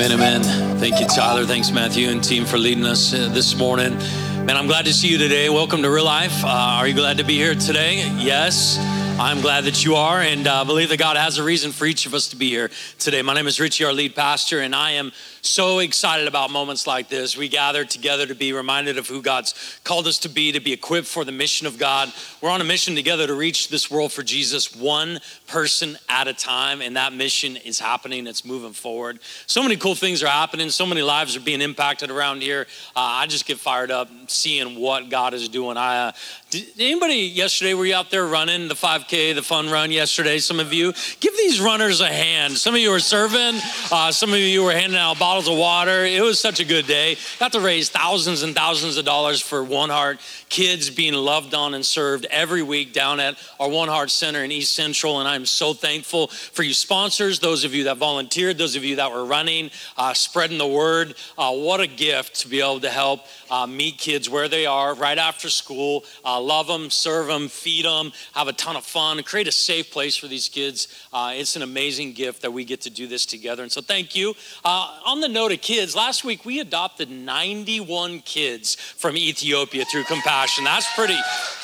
Amen, amen. Thank you, Tyler. Thanks, Matthew and team, for leading us uh, this morning. Man, I'm glad to see you today. Welcome to Real Life. Uh, are you glad to be here today? Yes. I'm glad that you are, and uh, believe that God has a reason for each of us to be here today. My name is Richie, our lead pastor, and I am so excited about moments like this. We gather together to be reminded of who God's called us to be, to be equipped for the mission of God. We're on a mission together to reach this world for Jesus one person at a time, and that mission is happening. It's moving forward. So many cool things are happening. So many lives are being impacted around here. Uh, I just get fired up seeing what God is doing. I uh, did anybody yesterday were you out there running the 5K, the fun run yesterday? Some of you give these runners a hand. Some of you were serving. Uh, some of you were handing out bottles of water. It was such a good day. Got to raise thousands and thousands of dollars for One Heart kids being loved on and served every week down at our One Heart Center in East Central. And I'm so thankful for you sponsors, those of you that volunteered, those of you that were running, uh, spreading the word. Uh, what a gift to be able to help uh, meet kids where they are right after school, uh, love them, serve them, feed them, have a ton of fun, create a safe place for these kids. Uh, it's an amazing gift that we get to do this together. And so thank you. Uh, on the note of kids, last week we adopted 91 kids from Ethiopia through Compassion that's pretty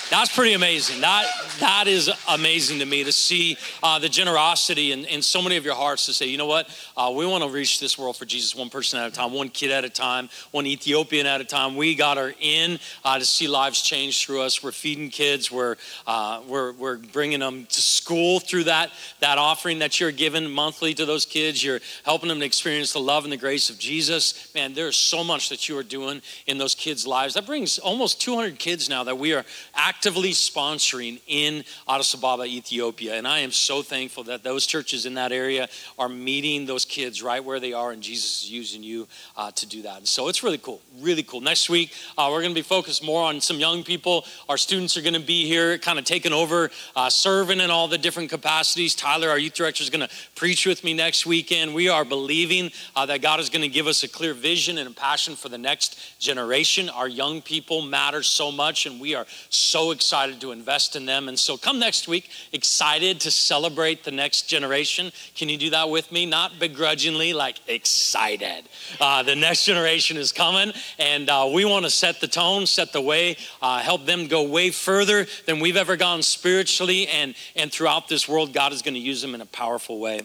that's pretty amazing. That, that is amazing to me to see uh, the generosity in, in so many of your hearts to say, you know what, uh, we want to reach this world for Jesus one person at a time, one kid at a time, one Ethiopian at a time. We got our in uh, to see lives change through us. We're feeding kids, we're, uh, we're, we're bringing them to school through that, that offering that you're giving monthly to those kids. You're helping them to experience the love and the grace of Jesus. Man, there's so much that you are doing in those kids' lives. That brings almost 200 kids now that we are actively actively sponsoring in Addis Ababa, Ethiopia. And I am so thankful that those churches in that area are meeting those kids right where they are, and Jesus is using you uh, to do that. And so it's really cool, really cool. Next week, uh, we're going to be focused more on some young people. Our students are going to be here, kind of taking over, uh, serving in all the different capacities. Tyler, our youth director, is going to preach with me next weekend. We are believing uh, that God is going to give us a clear vision and a passion for the next generation. Our young people matter so much, and we are so excited to invest in them. And so come next week, excited to celebrate the next generation. Can you do that with me? Not begrudgingly, like excited. Uh, the next generation is coming, and uh, we want to set the tone, set the way, uh, help them go way further than we've ever gone spiritually. And, and throughout this world, God is going to use them in a powerful way.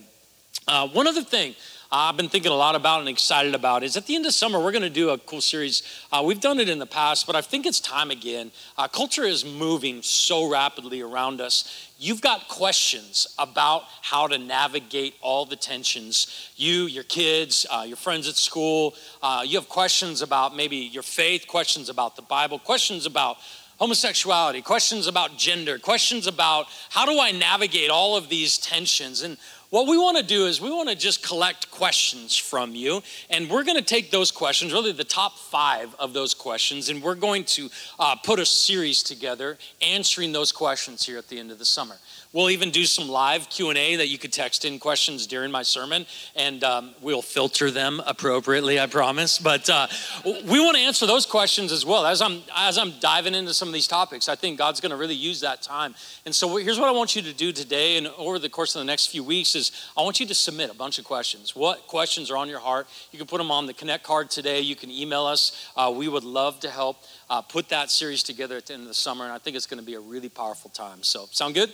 Uh, one other thing I've been thinking a lot about and excited about is at the end of summer, we're going to do a cool series. Uh, we've done it in the past, but I think it's time again. Uh, culture is moving so rapidly around us. You've got questions about how to navigate all the tensions. You, your kids, uh, your friends at school, uh, you have questions about maybe your faith, questions about the Bible, questions about homosexuality, questions about gender, questions about how do I navigate all of these tensions. And what we want to do is we want to just collect questions from you, and we're going to take those questions, really the top five of those questions, and we're going to uh, put a series together answering those questions here at the end of the summer. We'll even do some live Q&A that you could text in questions during my sermon, and um, we'll filter them appropriately, I promise. But uh, we want to answer those questions as well. As I'm, as I'm diving into some of these topics, I think God's going to really use that time. And so here's what I want you to do today and over the course of the next few weeks is I want you to submit a bunch of questions. What questions are on your heart? You can put them on the Connect card today. You can email us. Uh, we would love to help uh, put that series together at the end of the summer, and I think it's going to be a really powerful time. So sound good?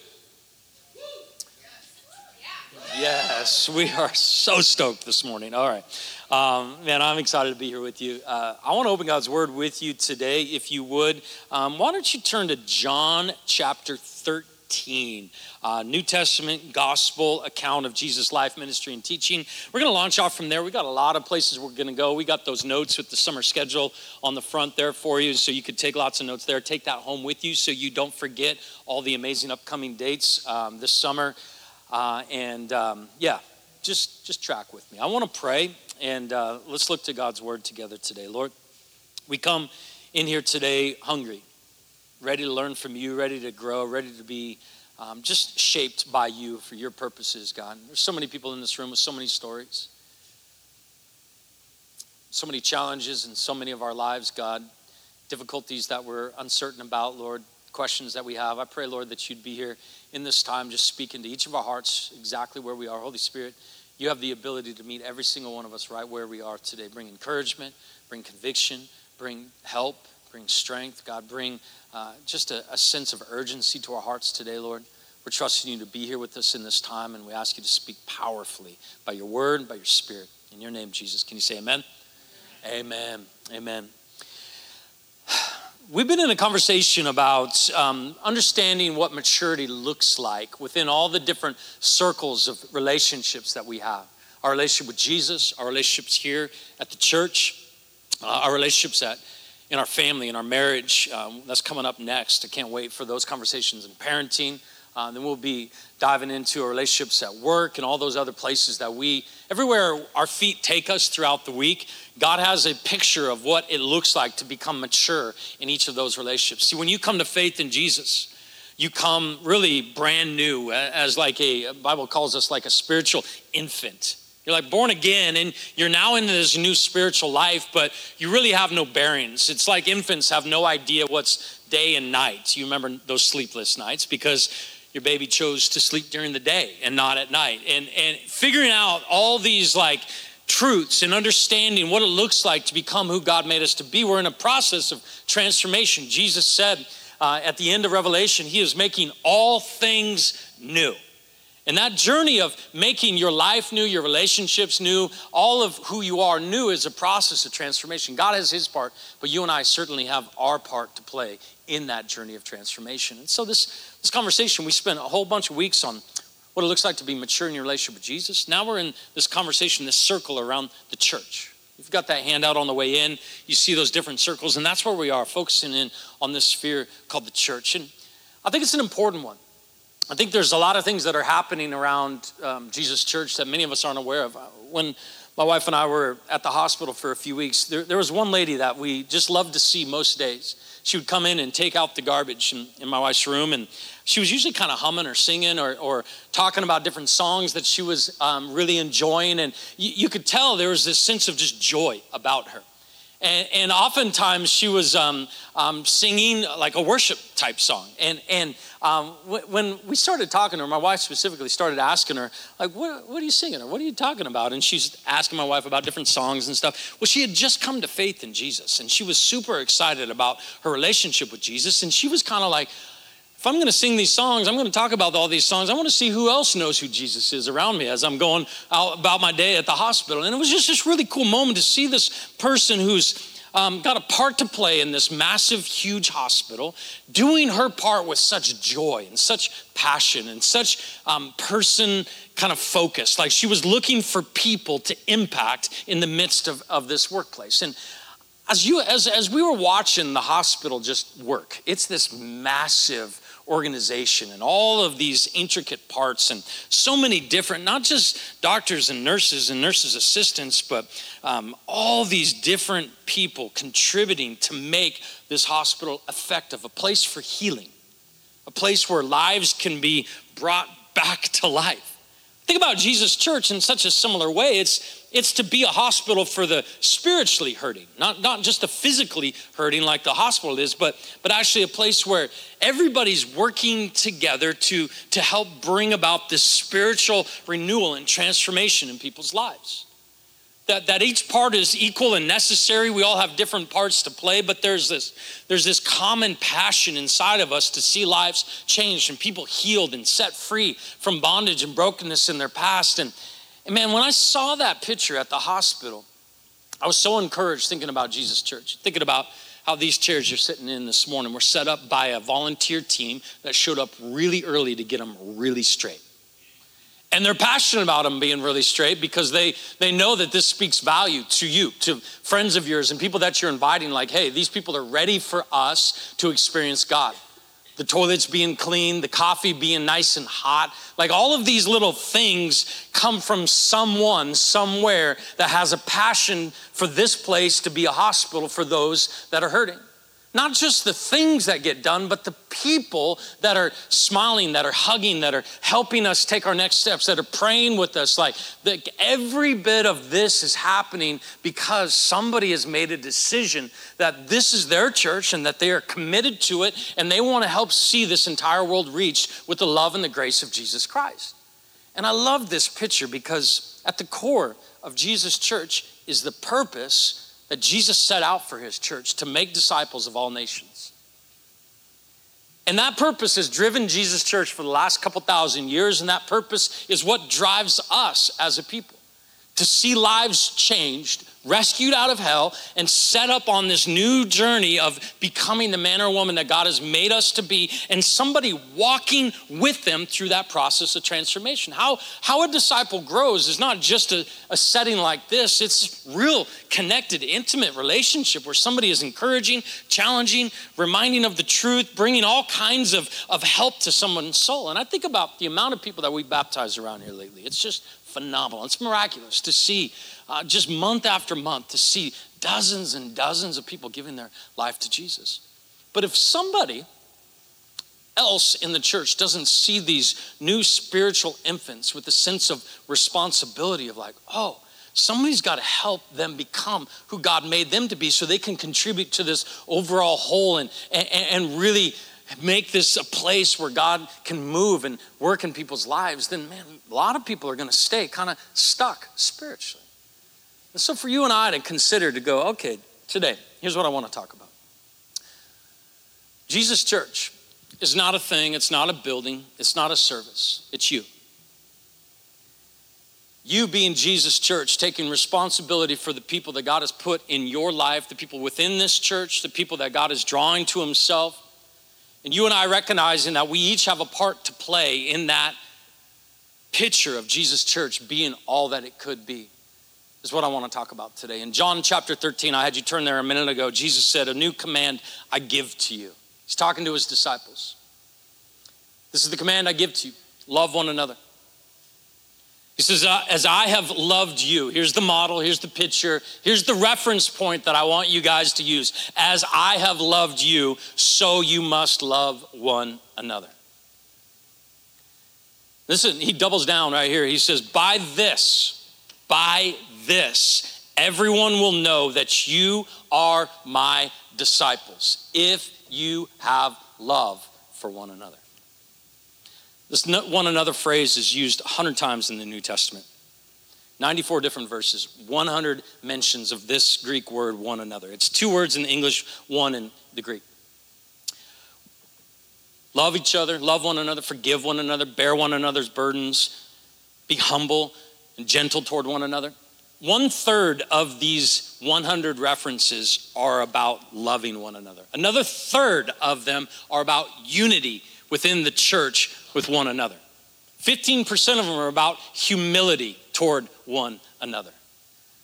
Yes, we are so stoked this morning. All right. Um, man, I'm excited to be here with you. Uh, I want to open God's Word with you today, if you would. Um, why don't you turn to John chapter 13? Uh, New Testament gospel account of Jesus' life, ministry, and teaching. We're going to launch off from there. We got a lot of places we're going to go. We got those notes with the summer schedule on the front there for you, so you could take lots of notes there. Take that home with you so you don't forget all the amazing upcoming dates um, this summer. Uh, and um, yeah, just just track with me. I want to pray, and uh, let's look to God's word together today. Lord, we come in here today hungry, ready to learn from you, ready to grow, ready to be um, just shaped by you for your purposes, God. There's so many people in this room with so many stories, so many challenges in so many of our lives, God. Difficulties that we're uncertain about, Lord questions that we have. I pray, Lord, that you'd be here in this time, just speaking to each of our hearts exactly where we are. Holy Spirit, you have the ability to meet every single one of us right where we are today. Bring encouragement, bring conviction, bring help, bring strength. God, bring uh, just a, a sense of urgency to our hearts today, Lord. We're trusting you to be here with us in this time, and we ask you to speak powerfully by your word and by your spirit. In your name, Jesus. Can you say amen? Amen. Amen. We've been in a conversation about um, understanding what maturity looks like within all the different circles of relationships that we have our relationship with Jesus, our relationships here at the church, uh, our relationships at, in our family, in our marriage. Um, that's coming up next. I can't wait for those conversations in parenting. Uh, then we'll be diving into our relationships at work and all those other places that we, everywhere our feet take us throughout the week, God has a picture of what it looks like to become mature in each of those relationships. See, when you come to faith in Jesus, you come really brand new as like a bible calls us like a spiritual infant. You're like born again and you're now in this new spiritual life but you really have no bearings. It's like infants have no idea what's day and night. You remember those sleepless nights because your baby chose to sleep during the day and not at night. And, and figuring out all these like truths and understanding what it looks like to become who God made us to be. We're in a process of transformation. Jesus said uh, at the end of Revelation, He is making all things new. And that journey of making your life new, your relationships new, all of who you are new is a process of transformation. God has His part, but you and I certainly have our part to play in that journey of transformation. And so, this, this conversation, we spent a whole bunch of weeks on what it looks like to be mature in your relationship with Jesus. Now we're in this conversation, this circle around the church. You've got that handout on the way in. You see those different circles, and that's where we are, focusing in on this sphere called the church. And I think it's an important one. I think there's a lot of things that are happening around um, Jesus Church that many of us aren't aware of. When my wife and I were at the hospital for a few weeks, there, there was one lady that we just loved to see most days. She would come in and take out the garbage in, in my wife's room, and she was usually kind of humming or singing or, or talking about different songs that she was um, really enjoying. And you could tell there was this sense of just joy about her. And, and oftentimes she was um, um, singing like a worship type song. And, and um, when we started talking to her, my wife specifically started asking her, like, what, what are you singing? Or what are you talking about? And she's asking my wife about different songs and stuff. Well, she had just come to faith in Jesus, and she was super excited about her relationship with Jesus. And she was kind of like, if I'm going to sing these songs, I'm going to talk about all these songs. I want to see who else knows who Jesus is around me as I'm going out about my day at the hospital. And it was just this really cool moment to see this person who's um, got a part to play in this massive, huge hospital, doing her part with such joy and such passion and such um, person kind of focus. Like she was looking for people to impact in the midst of, of this workplace. And as you as, as we were watching the hospital just work, it's this massive organization and all of these intricate parts and so many different, not just doctors and nurses and nurses' assistants, but um, all these different people contributing to make this hospital effective, a place for healing, a place where lives can be brought back to life. Think about Jesus' church in such a similar way. It's, it's to be a hospital for the spiritually hurting, not, not just the physically hurting like the hospital is, but, but actually a place where everybody's working together to, to help bring about this spiritual renewal and transformation in people's lives that, that each part is equal and necessary. We all have different parts to play, but there's this, there's this common passion inside of us to see lives changed and people healed and set free from bondage and brokenness in their past. And, and man, when I saw that picture at the hospital, I was so encouraged thinking about Jesus Church, thinking about how these chairs you're sitting in this morning were set up by a volunteer team that showed up really early to get them really straight and they're passionate about them being really straight because they they know that this speaks value to you to friends of yours and people that you're inviting. Like hey these people are ready for us to experience god. The toilets being clean the coffee being nice and hot. Like all of these little things come from someone somewhere that has a passion for this place to be a hospital for those that are hurting not just the things that get done, but the people that are smiling, that are hugging, that are helping us take our next steps, that are praying with us. Like that every bit of this is happening because somebody has made a decision that this is their church and that they are committed to it and they want to help see this entire world reached with the love and the grace of Jesus Christ. And I love this picture because at the core of Jesus' church is the purpose that Jesus set out for his church to make disciples of all nations. And that purpose has driven Jesus' church for the last couple thousand years, and that purpose is what drives us as a people to see lives changed rescued out of hell and set up on this new journey of becoming the man or woman that God has made us to be, and somebody walking with them through that process of transformation. How, how a disciple grows is not just a, a setting like this, it's real connected, intimate relationship where somebody is encouraging, challenging, reminding of the truth, bringing all kinds of, of help to someone's soul. And I think about the amount of people that we baptize around here lately. It's just phenomenal. It's miraculous to see uh, just month after month to see dozens and dozens of people giving their life to Jesus. But if somebody else in the church doesn't see these new spiritual infants with a sense of responsibility of like, oh, somebody's got to help them become who God made them to be so they can contribute to this overall whole and, and, and really make this a place where God can move and work in people's lives, then man, a lot of people are going to stay kind of stuck spiritually. And so for you and I to consider to go, okay, today, here's what I want to talk about. Jesus Church is not a thing, it's not a building, it's not a service, it's you. You being Jesus Church, taking responsibility for the people that God has put in your life, the people within this church, the people that God is drawing to Himself. And you and I recognizing that we each have a part to play in that picture of Jesus Church being all that it could be is what I want to talk about today. In John chapter 13, I had you turn there a minute ago. Jesus said, A new command I give to you. He's talking to his disciples. This is the command I give to you love one another. He says, As I have loved you, here's the model, here's the picture, here's the reference point that I want you guys to use. As I have loved you, so you must love one another. Listen, he doubles down right here. He says, By this, by this, everyone will know that you are my disciples if you have love for one another. This one another phrase is used 100 times in the New Testament. 94 different verses, 100 mentions of this Greek word, one another. It's two words in English, one in the Greek. Love each other, love one another, forgive one another, bear one another's burdens, be humble and gentle toward one another. One third of these 100 references are about loving one another. Another third of them are about unity within the church with one another. 15% of them are about humility toward one another.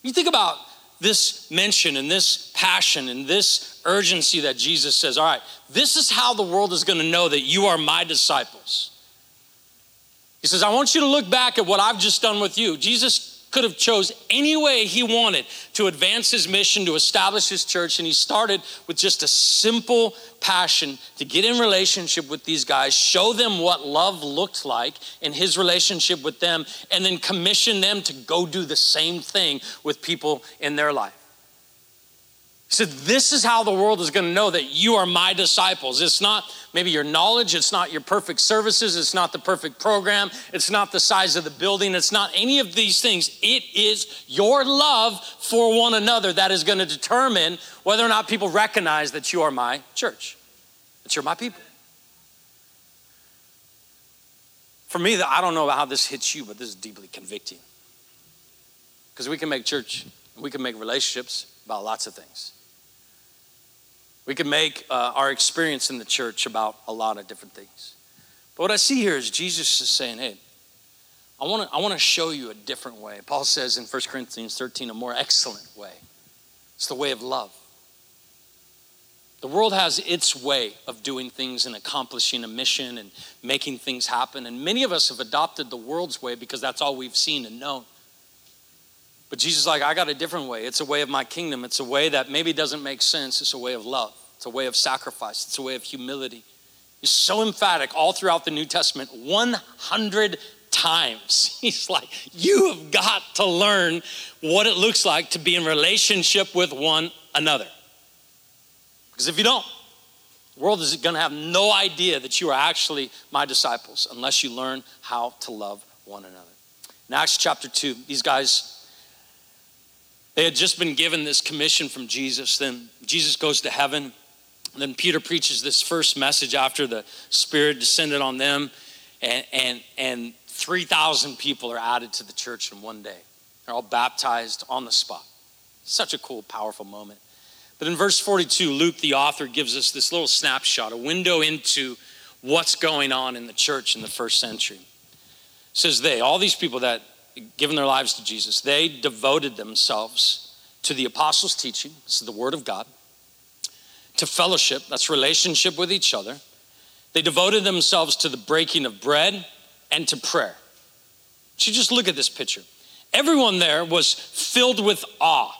You think about this mention and this passion and this urgency that Jesus says, All right, this is how the world is going to know that you are my disciples. He says, I want you to look back at what I've just done with you. Jesus could have chose any way he wanted to advance his mission to establish his church and he started with just a simple passion to get in relationship with these guys show them what love looked like in his relationship with them and then commission them to go do the same thing with people in their life said, This is how the world is going to know that you are my disciples. It's not maybe your knowledge, it's not your perfect services, it's not the perfect program, it's not the size of the building, it's not any of these things. It is your love for one another that is going to determine whether or not people recognize that you are my church, that you're my people. For me, I don't know how this hits you, but this is deeply convicting. Because we can make church, we can make relationships about lots of things. We could make uh, our experience in the church about a lot of different things. But what I see here is Jesus is saying, hey, I want to I wanna show you a different way. Paul says in 1 Corinthians 13, a more excellent way. It's the way of love. The world has its way of doing things and accomplishing a mission and making things happen. And many of us have adopted the world's way because that's all we've seen and known. But Jesus is like, I got a different way. It's a way of my kingdom. It's a way that maybe doesn't make sense. It's a way of love. It's a way of sacrifice. It's a way of humility. He's so emphatic all throughout the New Testament 100 times. He's like, You have got to learn what it looks like to be in relationship with one another. Because if you don't, the world is going to have no idea that you are actually my disciples unless you learn how to love one another. In Acts chapter 2, these guys, they had just been given this commission from Jesus. Then Jesus goes to heaven. Then Peter preaches this first message after the Spirit descended on them, and, and, and 3,000 people are added to the church in one day. They're all baptized on the spot. Such a cool, powerful moment. But in verse 42, Luke, the author, gives us this little snapshot, a window into what's going on in the church in the first century. It says they, all these people that given their lives to Jesus, they devoted themselves to the apostles' teaching, this is the word of God, to fellowship, that's relationship with each other. They devoted themselves to the breaking of bread and to prayer. So just look at this picture. Everyone there was filled with awe.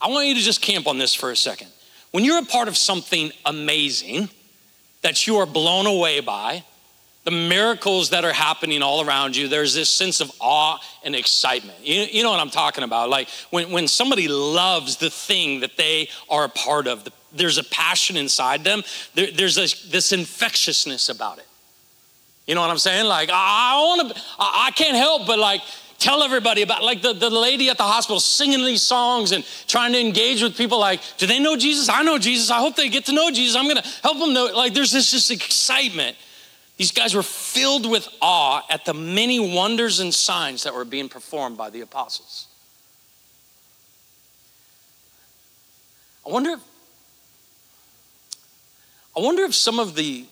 I want you to just camp on this for a second. When you're a part of something amazing that you are blown away by, the miracles that are happening all around you, there's this sense of awe and excitement. You, you know what I'm talking about? Like when, when somebody loves the thing that they are a part of, the, there's a passion inside them, there, there's a, this infectiousness about it. You know what I'm saying? Like, I want to, I can't help but like tell everybody about, like the, the lady at the hospital singing these songs and trying to engage with people like, do they know Jesus? I know Jesus. I hope they get to know Jesus. I'm to help them know. Like, there's this just excitement. These guys were filled with awe at the many wonders and signs that were being performed by the apostles. I wonder if, I wonder if some of the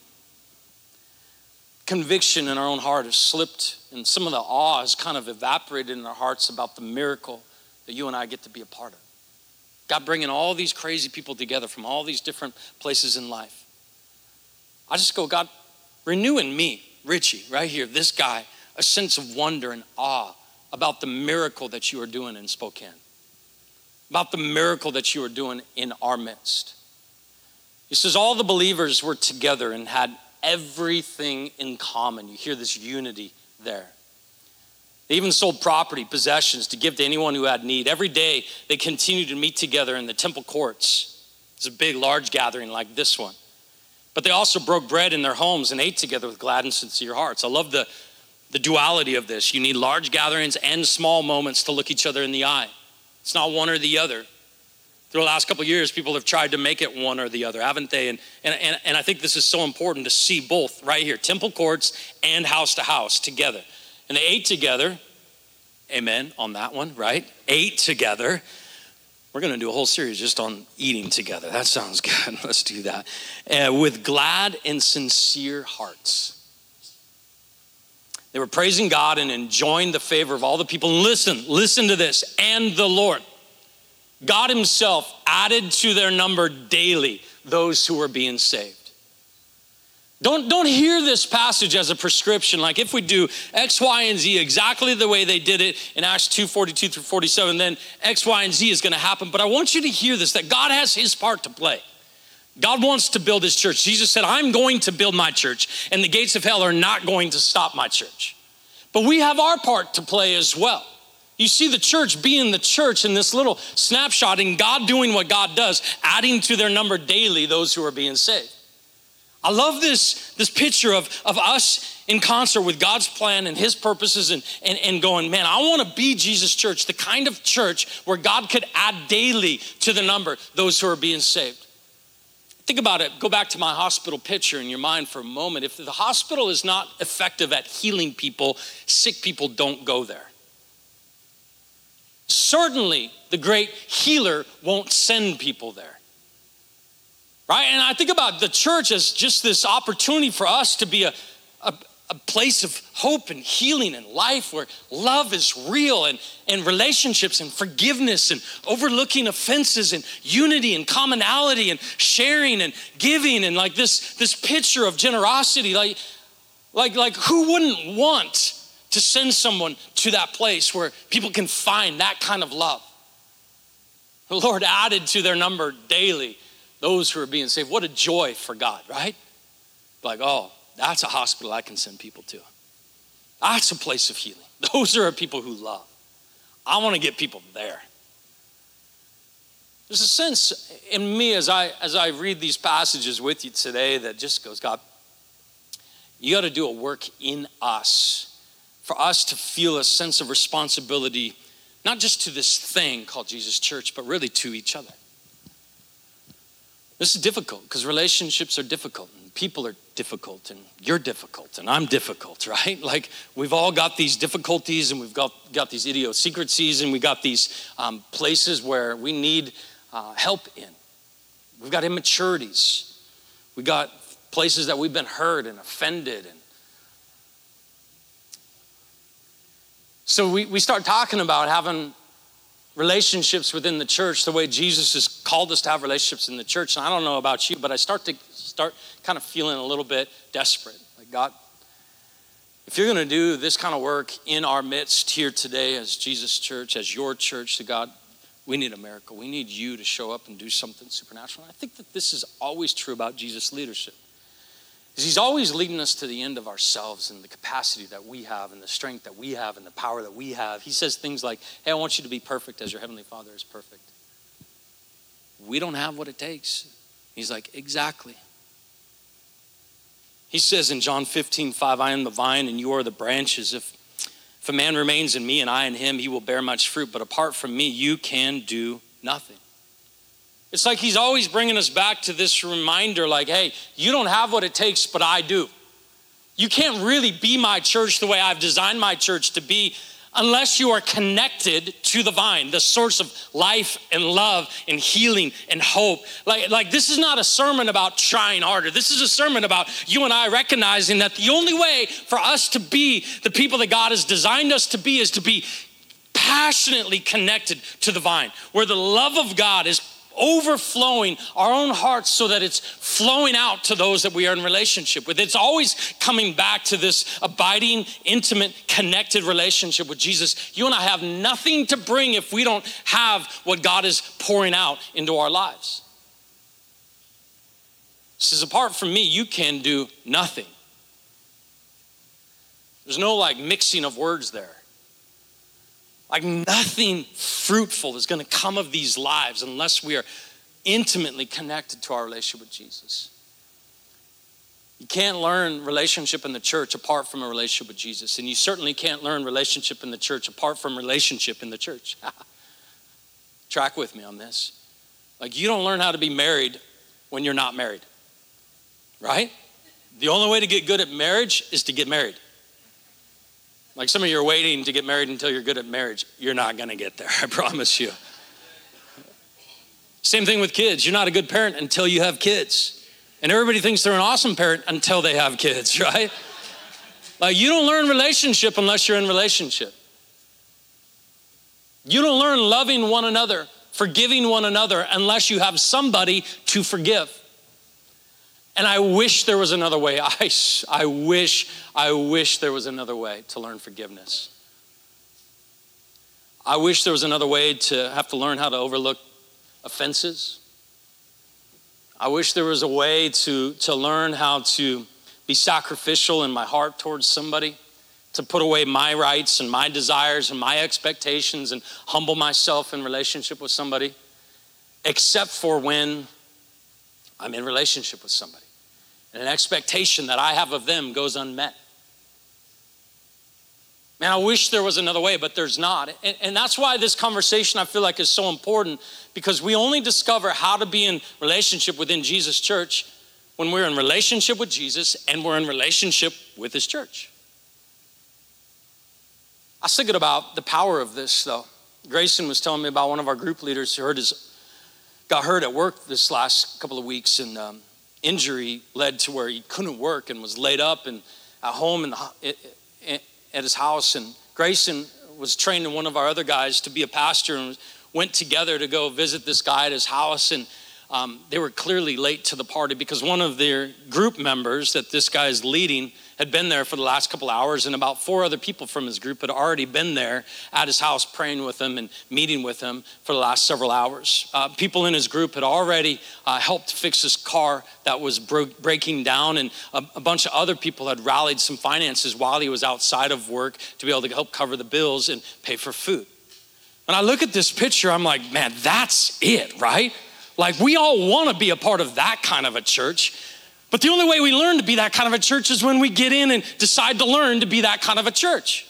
conviction in our own heart has slipped and some of the awe has kind of evaporated in our hearts about the miracle that you and I get to be a part of. God bringing all these crazy people together from all these different places in life. I just go, God, renew in me, Richie, right here, this guy, a sense of wonder and awe about the miracle that you are doing in Spokane, about the miracle that you are doing in our midst. He says, All the believers were together and had everything in common. You hear this unity there. They even sold property, possessions to give to anyone who had need. Every day they continued to meet together in the temple courts. It's a big, large gathering like this one. But they also broke bread in their homes and ate together with glad and sincere hearts. I love the, the duality of this. You need large gatherings and small moments to look each other in the eye. It's not one or the other through the last couple years, people have tried to make it one or the other, haven't they? And, and, and, and I think this is so important to see both right here temple courts and house to house together. And they ate together. Amen on that one, right? Ate together. We're going to do a whole series just on eating together. That sounds good. Let's do that. Uh, with glad and sincere hearts. They were praising God and enjoying the favor of all the people. listen, listen to this. And the Lord. God Himself added to their number daily those who were being saved. Don't, don't hear this passage as a prescription, like if we do X, Y, and Z exactly the way they did it in Acts 2 42 through 47, then X, Y, and Z is going to happen. But I want you to hear this that God has His part to play. God wants to build His church. Jesus said, I'm going to build my church, and the gates of hell are not going to stop my church. But we have our part to play as well. You see the church being the church in this little snapshot and God doing what God does, adding to their number daily those who are being saved. I love this, this picture of, of us in concert with God's plan and his purposes and, and, and going, man, I want to be Jesus' church, the kind of church where God could add daily to the number those who are being saved. Think about it. Go back to my hospital picture in your mind for a moment. If the hospital is not effective at healing people, sick people don't go there certainly the great healer won't send people there. Right? And I think about the church as just this opportunity for us to be a, a, a place of hope and healing and life where love is real and, and relationships and forgiveness and overlooking offenses and unity and commonality and sharing and giving and like this, this picture of generosity. Like, like, like who wouldn't want to send someone to that place where people can find that kind of love. The Lord added to their number daily those who are being saved. What a joy for God, right? Like, oh, that's a hospital I can send people to. That's a place of healing. Those are people who love. I want to get people there. There's a sense in me as I as I read these passages with you today that just goes, God, You got to do a work in us for us to feel a sense of responsibility, not just to this thing called Jesus Church, but really to each other. This is difficult because relationships are difficult and people are difficult and you're difficult and I'm difficult, right? Like we've all got these difficulties and we've got, got these idiosyncrasies and we got these um, places where we need uh, help in. We've got immaturities. We got places that we've been hurt and offended and so we, we start talking about having relationships within the church the way Jesus has called us to have relationships in the church. And I don't know about you, but I start to start kind of feeling a little bit desperate. Like God, if you're going to do this kind of work in our midst here today as Jesus Church, as your church, to God, we need a miracle. We need you to show up and do something supernatural. And I think that this is always true about Jesus' leadership is he's always leading us to the end of ourselves and the capacity that we have and the strength that we have and the power that we have. He says things like, Hey, I want you to be perfect as your heavenly Father is perfect. We don't have what it takes. He's like, Exactly. He says in John 15, 5, I am the vine and you are the branches. If, if a man remains in me and I in him, he will bear much fruit. But apart from me, you can do nothing. It's like he's always bringing us back to this reminder like, hey, you don't have what it takes, but I do. You can't really be my church the way I've designed my church to be unless you are connected to the vine, the source of life and love and healing and hope. Like, like this is not a sermon about trying harder. This is a sermon about you and I recognizing that the only way for us to be the people that God has designed us to be is to be passionately connected to the vine, where the love of God is overflowing our own hearts so that it's flowing out to those that we are in relationship with. It's always coming back to this abiding, intimate, connected relationship with Jesus. You and I have nothing to bring if we don't have what God is pouring out into our lives. Says, apart from me, you can do nothing. There's no like mixing of words there. Like nothing fruitful is going to come of these lives unless we are intimately connected to our relationship with Jesus. You can't learn relationship in the church apart from a relationship with Jesus. And you certainly can't learn relationship in the church apart from relationship in the church. Track with me on this. Like, you don't learn how to be married when you're not married, right? The only way to get good at marriage is to get married. Like some of you are waiting to get married until you're good at marriage. You're not going to get there, I promise you. Same thing with kids. You're not a good parent until you have kids. And everybody thinks they're an awesome parent until they have kids, right? Like you don't learn relationship unless you're in relationship. You don't learn loving one another, forgiving one another unless you have somebody to forgive. And I wish there was another way. I, I wish, I wish there was another way to learn forgiveness. I wish there was another way to have to learn how to overlook offenses. I wish there was a way to, to learn how to be sacrificial in my heart towards somebody, to put away my rights and my desires and my expectations and humble myself in relationship with somebody, except for when I'm in relationship with somebody. And an expectation that I have of them goes unmet. Man, I wish there was another way, but there's not. And, and, that's why this conversation I feel like is so important because we only discover how to be in relationship within Jesus' church when we're in relationship with Jesus and we're in relationship with his church. I was thinking about the power of this though. Grayson was telling me about one of our group leaders who heard his got hurt at work this last couple of weeks, and um, injury led to where he couldn't work and was laid up and at home the, at his house. And Grayson was training one of our other guys to be a pastor and went together to go visit this guy at his house. And um, they were clearly late to the party because one of their group members that this guy is leading had been there for the last couple hours, and about four other people from his group had already been there at his house praying with him and meeting with him for the last several hours. Uh, people in his group had already uh, helped fix his car that was bro- breaking down, and a, a bunch of other people had rallied some finances while he was outside of work to be able to help cover the bills and pay for food. When I look at this picture, I'm like, man, that's it, right? Like, we all want to be a part of that kind of a church But the only way we learn to be that kind of a church is when we get in and decide to learn to be that kind of a church.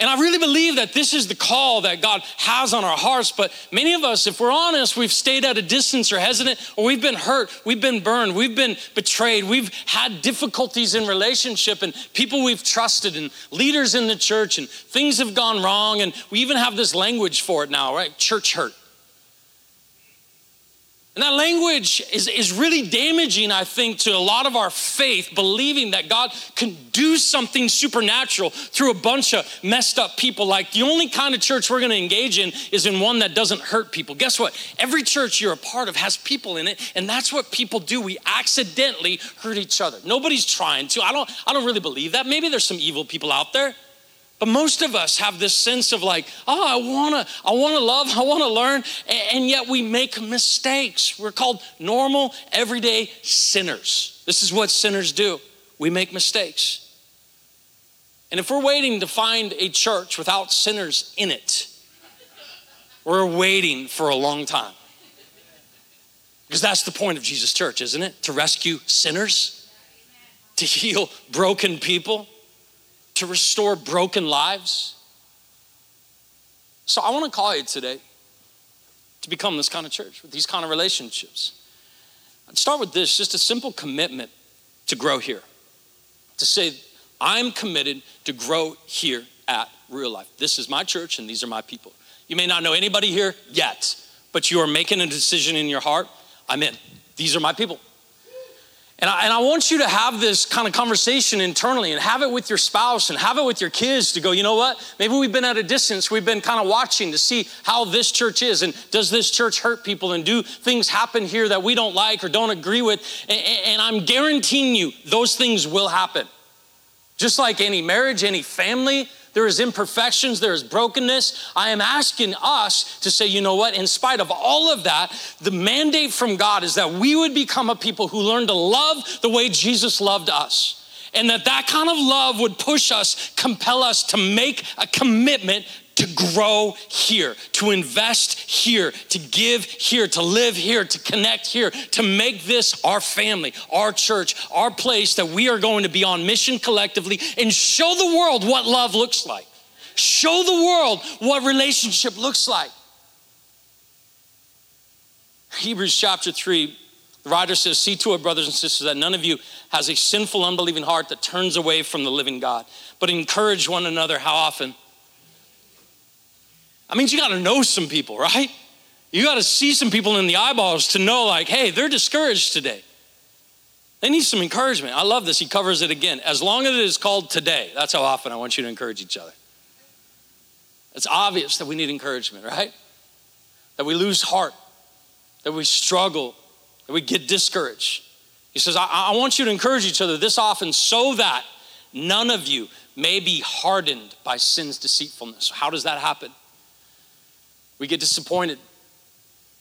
And I really believe that this is the call that God has on our hearts. But many of us, if we're honest, we've stayed at a distance or hesitant, or we've been hurt, we've been burned, we've been betrayed, we've had difficulties in relationship, and people we've trusted, and leaders in the church, and things have gone wrong. And we even have this language for it now, right? Church hurt. And that language is, is really damaging, I think, to a lot of our faith, believing that God can do something supernatural through a bunch of messed up people. Like the only kind of church we're gonna engage in is in one that doesn't hurt people. Guess what? Every church you're a part of has people in it, and that's what people do. We accidentally hurt each other. Nobody's trying to. I don't, I don't really believe that. Maybe there's some evil people out there. But most of us have this sense of like, oh, I wanna, I wanna love, I wanna learn, and yet we make mistakes. We're called normal, everyday sinners. This is what sinners do. We make mistakes. And if we're waiting to find a church without sinners in it, we're waiting for a long time. Because that's the point of Jesus' church, isn't it? To rescue sinners, to heal broken people to restore broken lives. So I want to call you today to become this kind of church with these kind of relationships. I'd start with this just a simple commitment to grow here. To say, I'm committed to grow here at Real Life. This is my church and these are my people. You may not know anybody here yet, but you are making a decision in your heart. I'm in. These are my people. And I, and I want you to have this kind of conversation internally and have it with your spouse and have it with your kids to go, you know what? Maybe we've been at a distance. We've been kind of watching to see how this church is and does this church hurt people and do things happen here that we don't like or don't agree with? And, and I'm guaranteeing you those things will happen. Just like any marriage, any family, there is imperfections, there is brokenness. I am asking us to say, you know what, in spite of all of that, the mandate from God is that we would become a people who learn to love the way Jesus loved us. And that that kind of love would push us, compel us to make a commitment grow here, to invest here, to give here, to live here, to connect here, to make this our family, our church, our place that we are going to be on mission collectively and show the world what love looks like. Show the world what relationship looks like. Hebrews chapter 3, the writer says, See to it, brothers and sisters, that none of you has a sinful, unbelieving heart that turns away from the living God, but encourage one another. How often? I mean, you got to know some people, right? You got to see some people in the eyeballs to know, like, hey, they're discouraged today. They need some encouragement. I love this. He covers it again. As long as it is called today, that's how often I want you to encourage each other. It's obvious that we need encouragement, right? That we lose heart, that we struggle, that we get discouraged. He says, I, I want you to encourage each other this often so that none of you may be hardened by sin's deceitfulness. How does that happen? We get disappointed.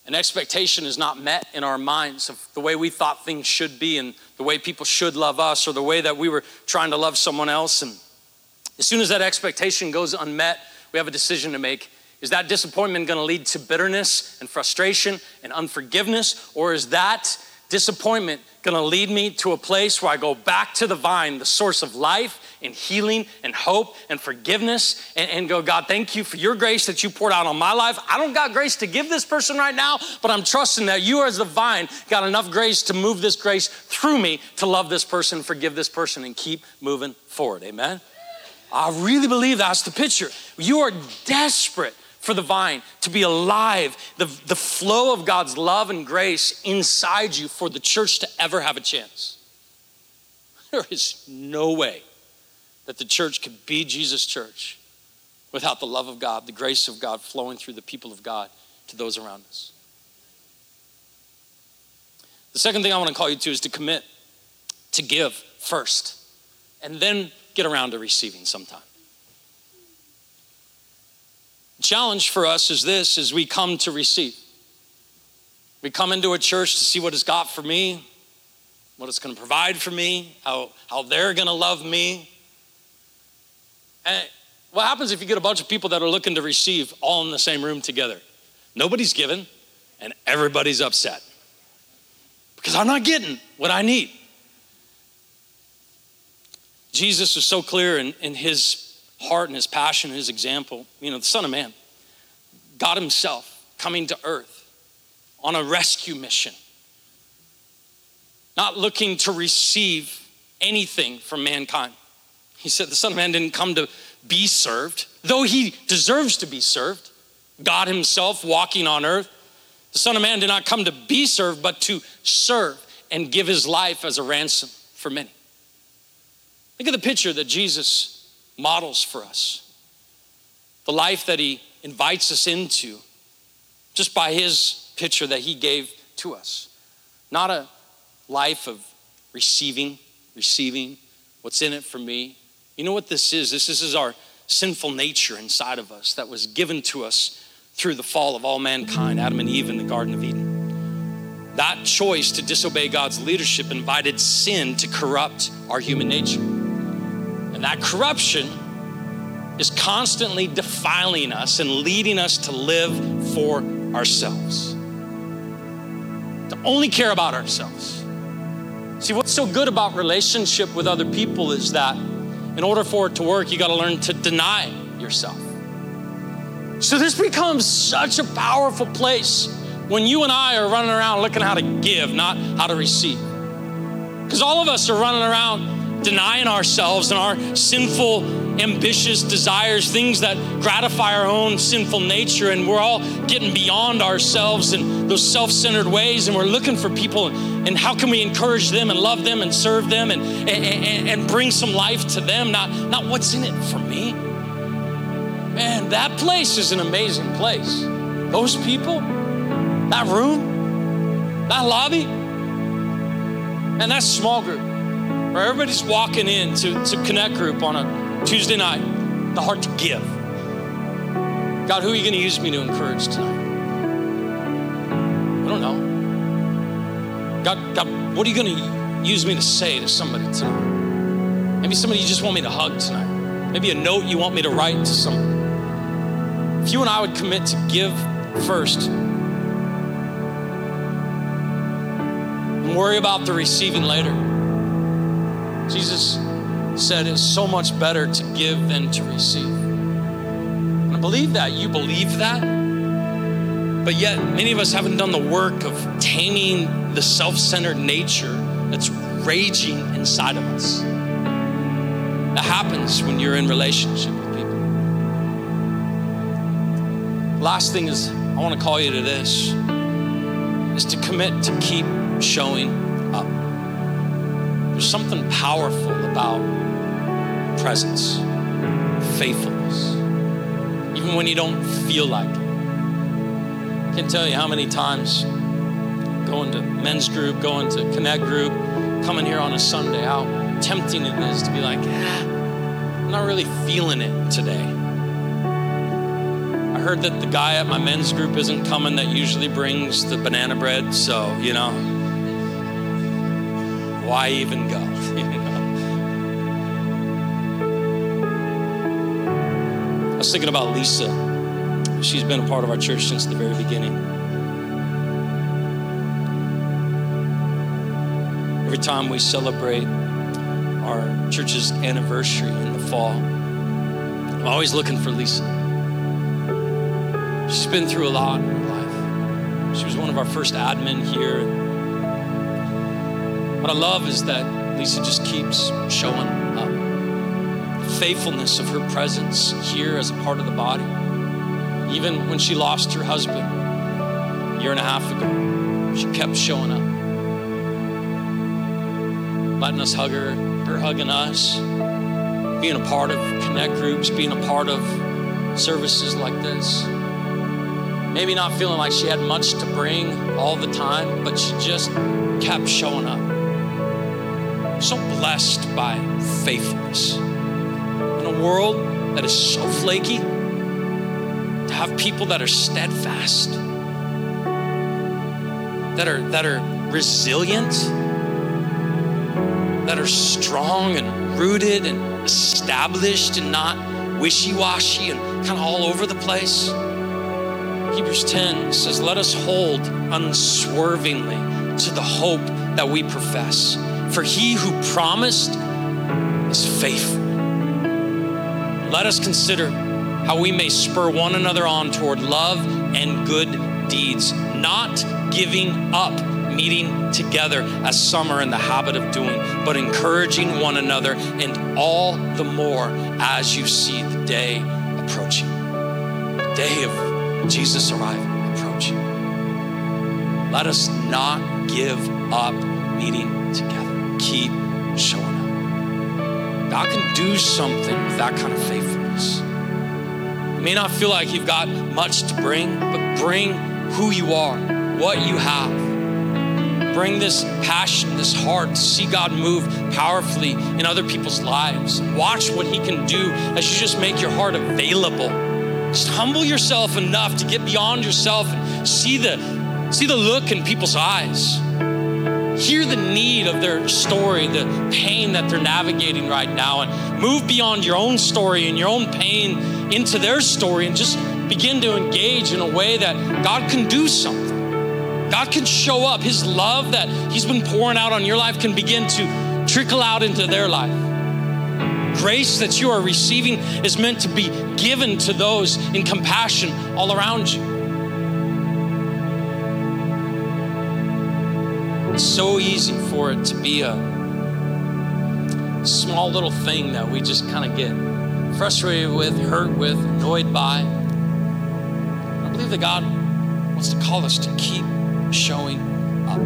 An expectation is not met in our minds of the way we thought things should be and the way people should love us or the way that we were trying to love someone else. And as soon as that expectation goes unmet, we have a decision to make. Is that disappointment going to lead to bitterness and frustration and unforgiveness? Or is that disappointment going to lead me to a place where I go back to the vine, the source of life and healing and hope and forgiveness, and, and, go, God, thank you for your grace that you poured out on my life. I don't got grace to give this person right now, but I'm trusting that you, as the vine, got enough grace to move this grace through me to love this person, forgive this person, and keep moving forward. Amen? I really believe that's the picture. You are desperate for the vine to be alive, the, the flow of God's love and grace inside you for the church to ever have a chance. There is no way that the church could be Jesus' church without the love of God, the grace of God flowing through the people of God to those around us. The second thing I want to call you to is to commit, to give first, and then get around to receiving sometime The challenge for us is this as we come to receive. We come into a church to see what it's got for me, what it's going to provide for me, how, how they're going to love me. And what happens if you get a bunch of people that are looking to receive all in the same room together? Nobody's given and everybody's upset. because I'm not getting what I need. Jesus was so clear in, in his heart and his passion, and his example. You know, the Son of Man, God Himself coming to earth on a rescue mission, not looking to receive anything from mankind. He said the Son of Man didn't come to be served, though He deserves to be served. God Himself walking on earth. The Son of Man did not come to be served, but to serve and give His life as a ransom for many. Look at the picture that Jesus models for us the life that He invites us into just by His picture that He gave to us. Not a life of receiving, receiving, what's in it for me. You know what this is? This, this is our sinful nature inside of us that was given to us through the fall of all mankind, Adam and Eve in the Garden of Eden. That choice to disobey God's leadership invited sin to corrupt our human nature. And that corruption is constantly defiling us and leading us to live for ourselves, to only care about ourselves. See, what's so good about relationship with other people is that in order for it to work, you got to learn to deny yourself. So this becomes such a powerful place when you and I are running around looking how to give, not how to receive. Because all of us are running around denying ourselves and our sinful, ambitious desires, things that gratify our own sinful nature, and we're all getting beyond ourselves in those self centered ways, and we're looking for people and how can we encourage them and love them and serve them and, and, and bring some life to them, not, not what's in it for me. Man, that place is an amazing place. Those people, that room, that lobby, and that small group where everybody's walking in to, to Connect Group on a Tuesday night, the heart to give. God, who are you going to use me to encourage tonight? I don't know. God, God, what are you going to use me to say to somebody tonight? Maybe somebody you just want me to hug tonight. Maybe a note you want me to write to someone. If you and I would commit to give first and worry about the receiving later, Jesus said it's so much better to give than to receive. And I believe that. You believe that. But yet, many of us haven't done the work of taming the self centered nature that's raging inside of us. That happens when you're in relationship with people. Last thing is, I want to call you to this is to commit to keep showing up. There's something powerful about presence, faithfulness, even when you don't feel like it. I can't tell you how many times going to men's group, going to connect group, coming here on a Sunday, how tempting it is to be like, ah, I'm not really feeling it today. I heard that the guy at my men's group isn't coming that usually brings the banana bread, so, you know, why even go? I was thinking about Lisa. She's been a part of our church since the very beginning. Every time we celebrate our church's anniversary in the fall, I'm always looking for Lisa. She's been through a lot in her life. She was one of our first admin here. What I love is that Lisa just keeps showing up. The faithfulness of her presence here as a part of the body. Even when she lost her husband a year and a half ago, she kept showing up. Letting us hug her, her hugging us, being a part of connect groups, being a part of services like this. Maybe not feeling like she had much to bring all the time, but she just kept showing up. So blessed by faithfulness. In a world that is so flaky, to have people that are steadfast, that are, that are resilient, that are strong and rooted and established and not wishy washy and kind of all over the place. Hebrews 10 says, Let us hold unswervingly to the hope that we profess. For he who promised is faithful. Let us consider how we may spur one another on toward love and good deeds, not giving up meeting together as some are in the habit of doing, but encouraging one another, and all the more as you see the day approaching. The day of Jesus' arrival approaching. Let us not give up meeting together. Keep showing up. God can do something with that kind of faithfulness. May not feel like you've got much to bring, but bring who you are, what you have bring this passion, this heart to see God move powerfully in other people's lives. Watch what He can do as you just make your heart available. Just humble yourself enough to get beyond yourself and see the, see the look in people's eyes. Hear the need of their story, the pain that they're navigating right now, and move beyond your own story and your own pain into their story and just begin to engage in a way that God can do something. God can show up. His love that He's been pouring out on your life can begin to trickle out into their life. Grace that you are receiving is meant to be given to those in compassion all around you. It's so easy for it to be a small little thing that we just kind of get frustrated with, hurt with, annoyed by. I believe that God wants to call us to keep showing up.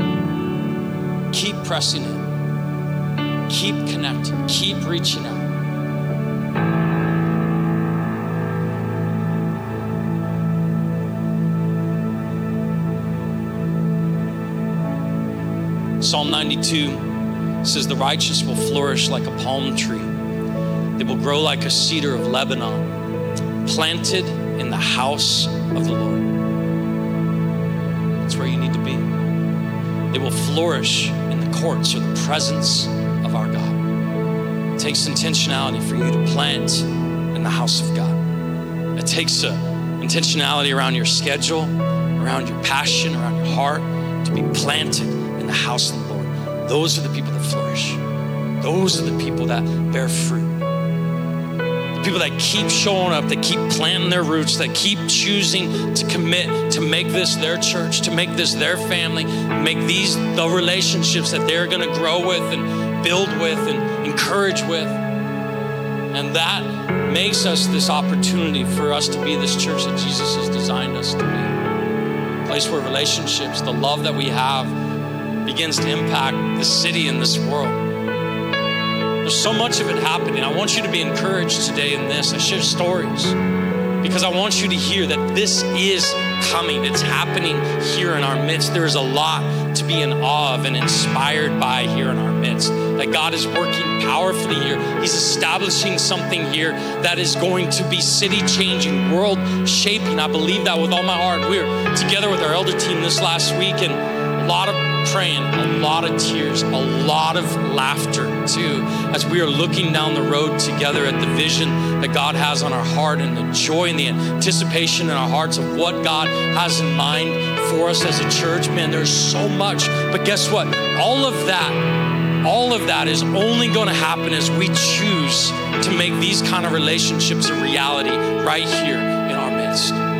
Keep pressing in. Keep connecting. Keep reaching out. Psalm 92 says, The righteous will flourish like a palm tree. They will grow like a cedar of Lebanon, planted in the house of the Lord. That's where you need to be. They will flourish in the courts or the presence of our God. It takes intentionality for you to plant in the house of God. It takes a intentionality around your schedule, around your passion, around your heart to be planted in the house of. Those are the people that flourish. Those are the people that bear fruit The people that keep showing up, that keep planting their roots, that keep choosing to commit to make this their church, to make this their family, make these the relationships that they're going to grow with and build with and encourage with. And that makes us this opportunity for us to be this church that Jesus has designed us to be. A place where relationships, the love that we have, begins to impact the city and this world. There's so much of it happening. I want you to be encouraged today in this. I share stories because I want you to hear that this is coming. It's happening here in our midst. There is a lot to be in awe of and inspired by here in our midst. That God is working powerfully here. He's establishing something here that is going to be city changing, world shaping. I believe that with all my heart. We were together with our elder team this last week and lot of praying, a lot of tears, a lot of laughter too, as we are looking down the road together at the vision that God has on our heart and the joy and the anticipation in our hearts of what God has in mind for us as a church. Man, there's so much. But guess what? All of that, all of that is only going to happen as we choose to make these kind of relationships a reality right here in our midst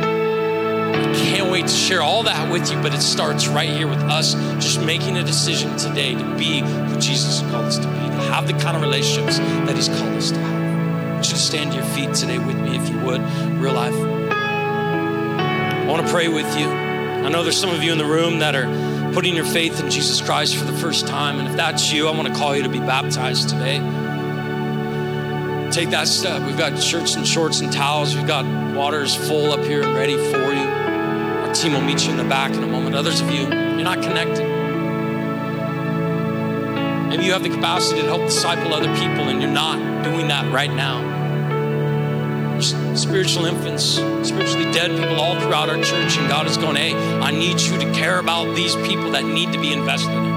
can't wait to share all that with you, but it starts right here with us just making a decision today to be who Jesus called us to be, to have the kind of relationships that He's called us to have. You stand to your feet today with me, if you would, real life. I want to pray with you. I know there's some of you in the room that are putting your faith in Jesus Christ for the first time. And if that's you, I want to call you to be baptized today. Take that step. We've got shirts and shorts and towels. We've got waters full up here and ready for you team will meet you in the back in a moment. Others of you, you're not connected. Maybe you have the capacity to help disciple other people and you're not doing that right now. spiritual infants, spiritually dead people all throughout our church, and God is going, hey, I need you to care about these people that need to be invested in.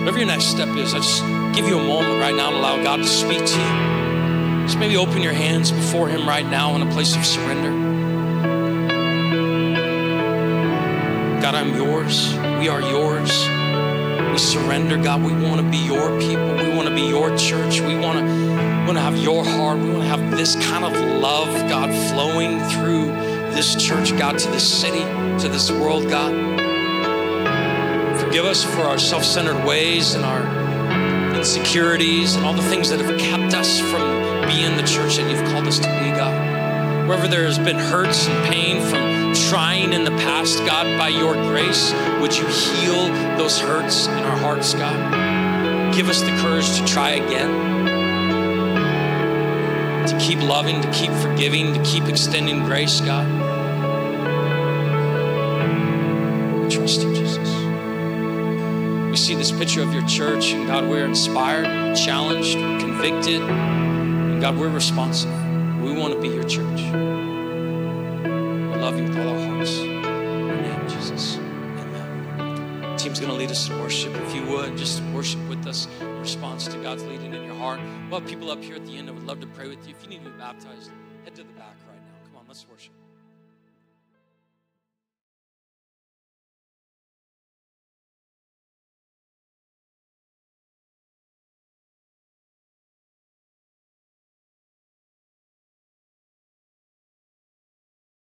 Whatever your next step is, I just give you a moment right now to allow God to speak to you. Just maybe open your hands before Him right now in a place of surrender. I'm yours. We are yours. We surrender, God. We want to be your people. We want to be your church. We want to, want to have your heart. We want to have this kind of love, God, flowing through this church, God, to this city, to this world, God. Forgive us for our self centered ways and our insecurities and all the things that have kept us from being the church that you've called us to be, God. Wherever there has been hurts and pain from trying in the past, God, by your grace, would you heal those hurts in our hearts, God? Give us the courage to try again, to keep loving, to keep forgiving, to keep extending grace, God. We trust you, Jesus. We see this picture of your church, and God, we're inspired, challenged, convicted. And God, we're responsive. We want to be your church. We love you with all our hearts. In your name, Jesus. Amen. Team's going to lead us in worship. If you would, just worship with us in response to God's leading in your heart. We'll have people up here at the end that would love to pray with you. If you need to be baptized, head to the back right now. Come on, let's worship.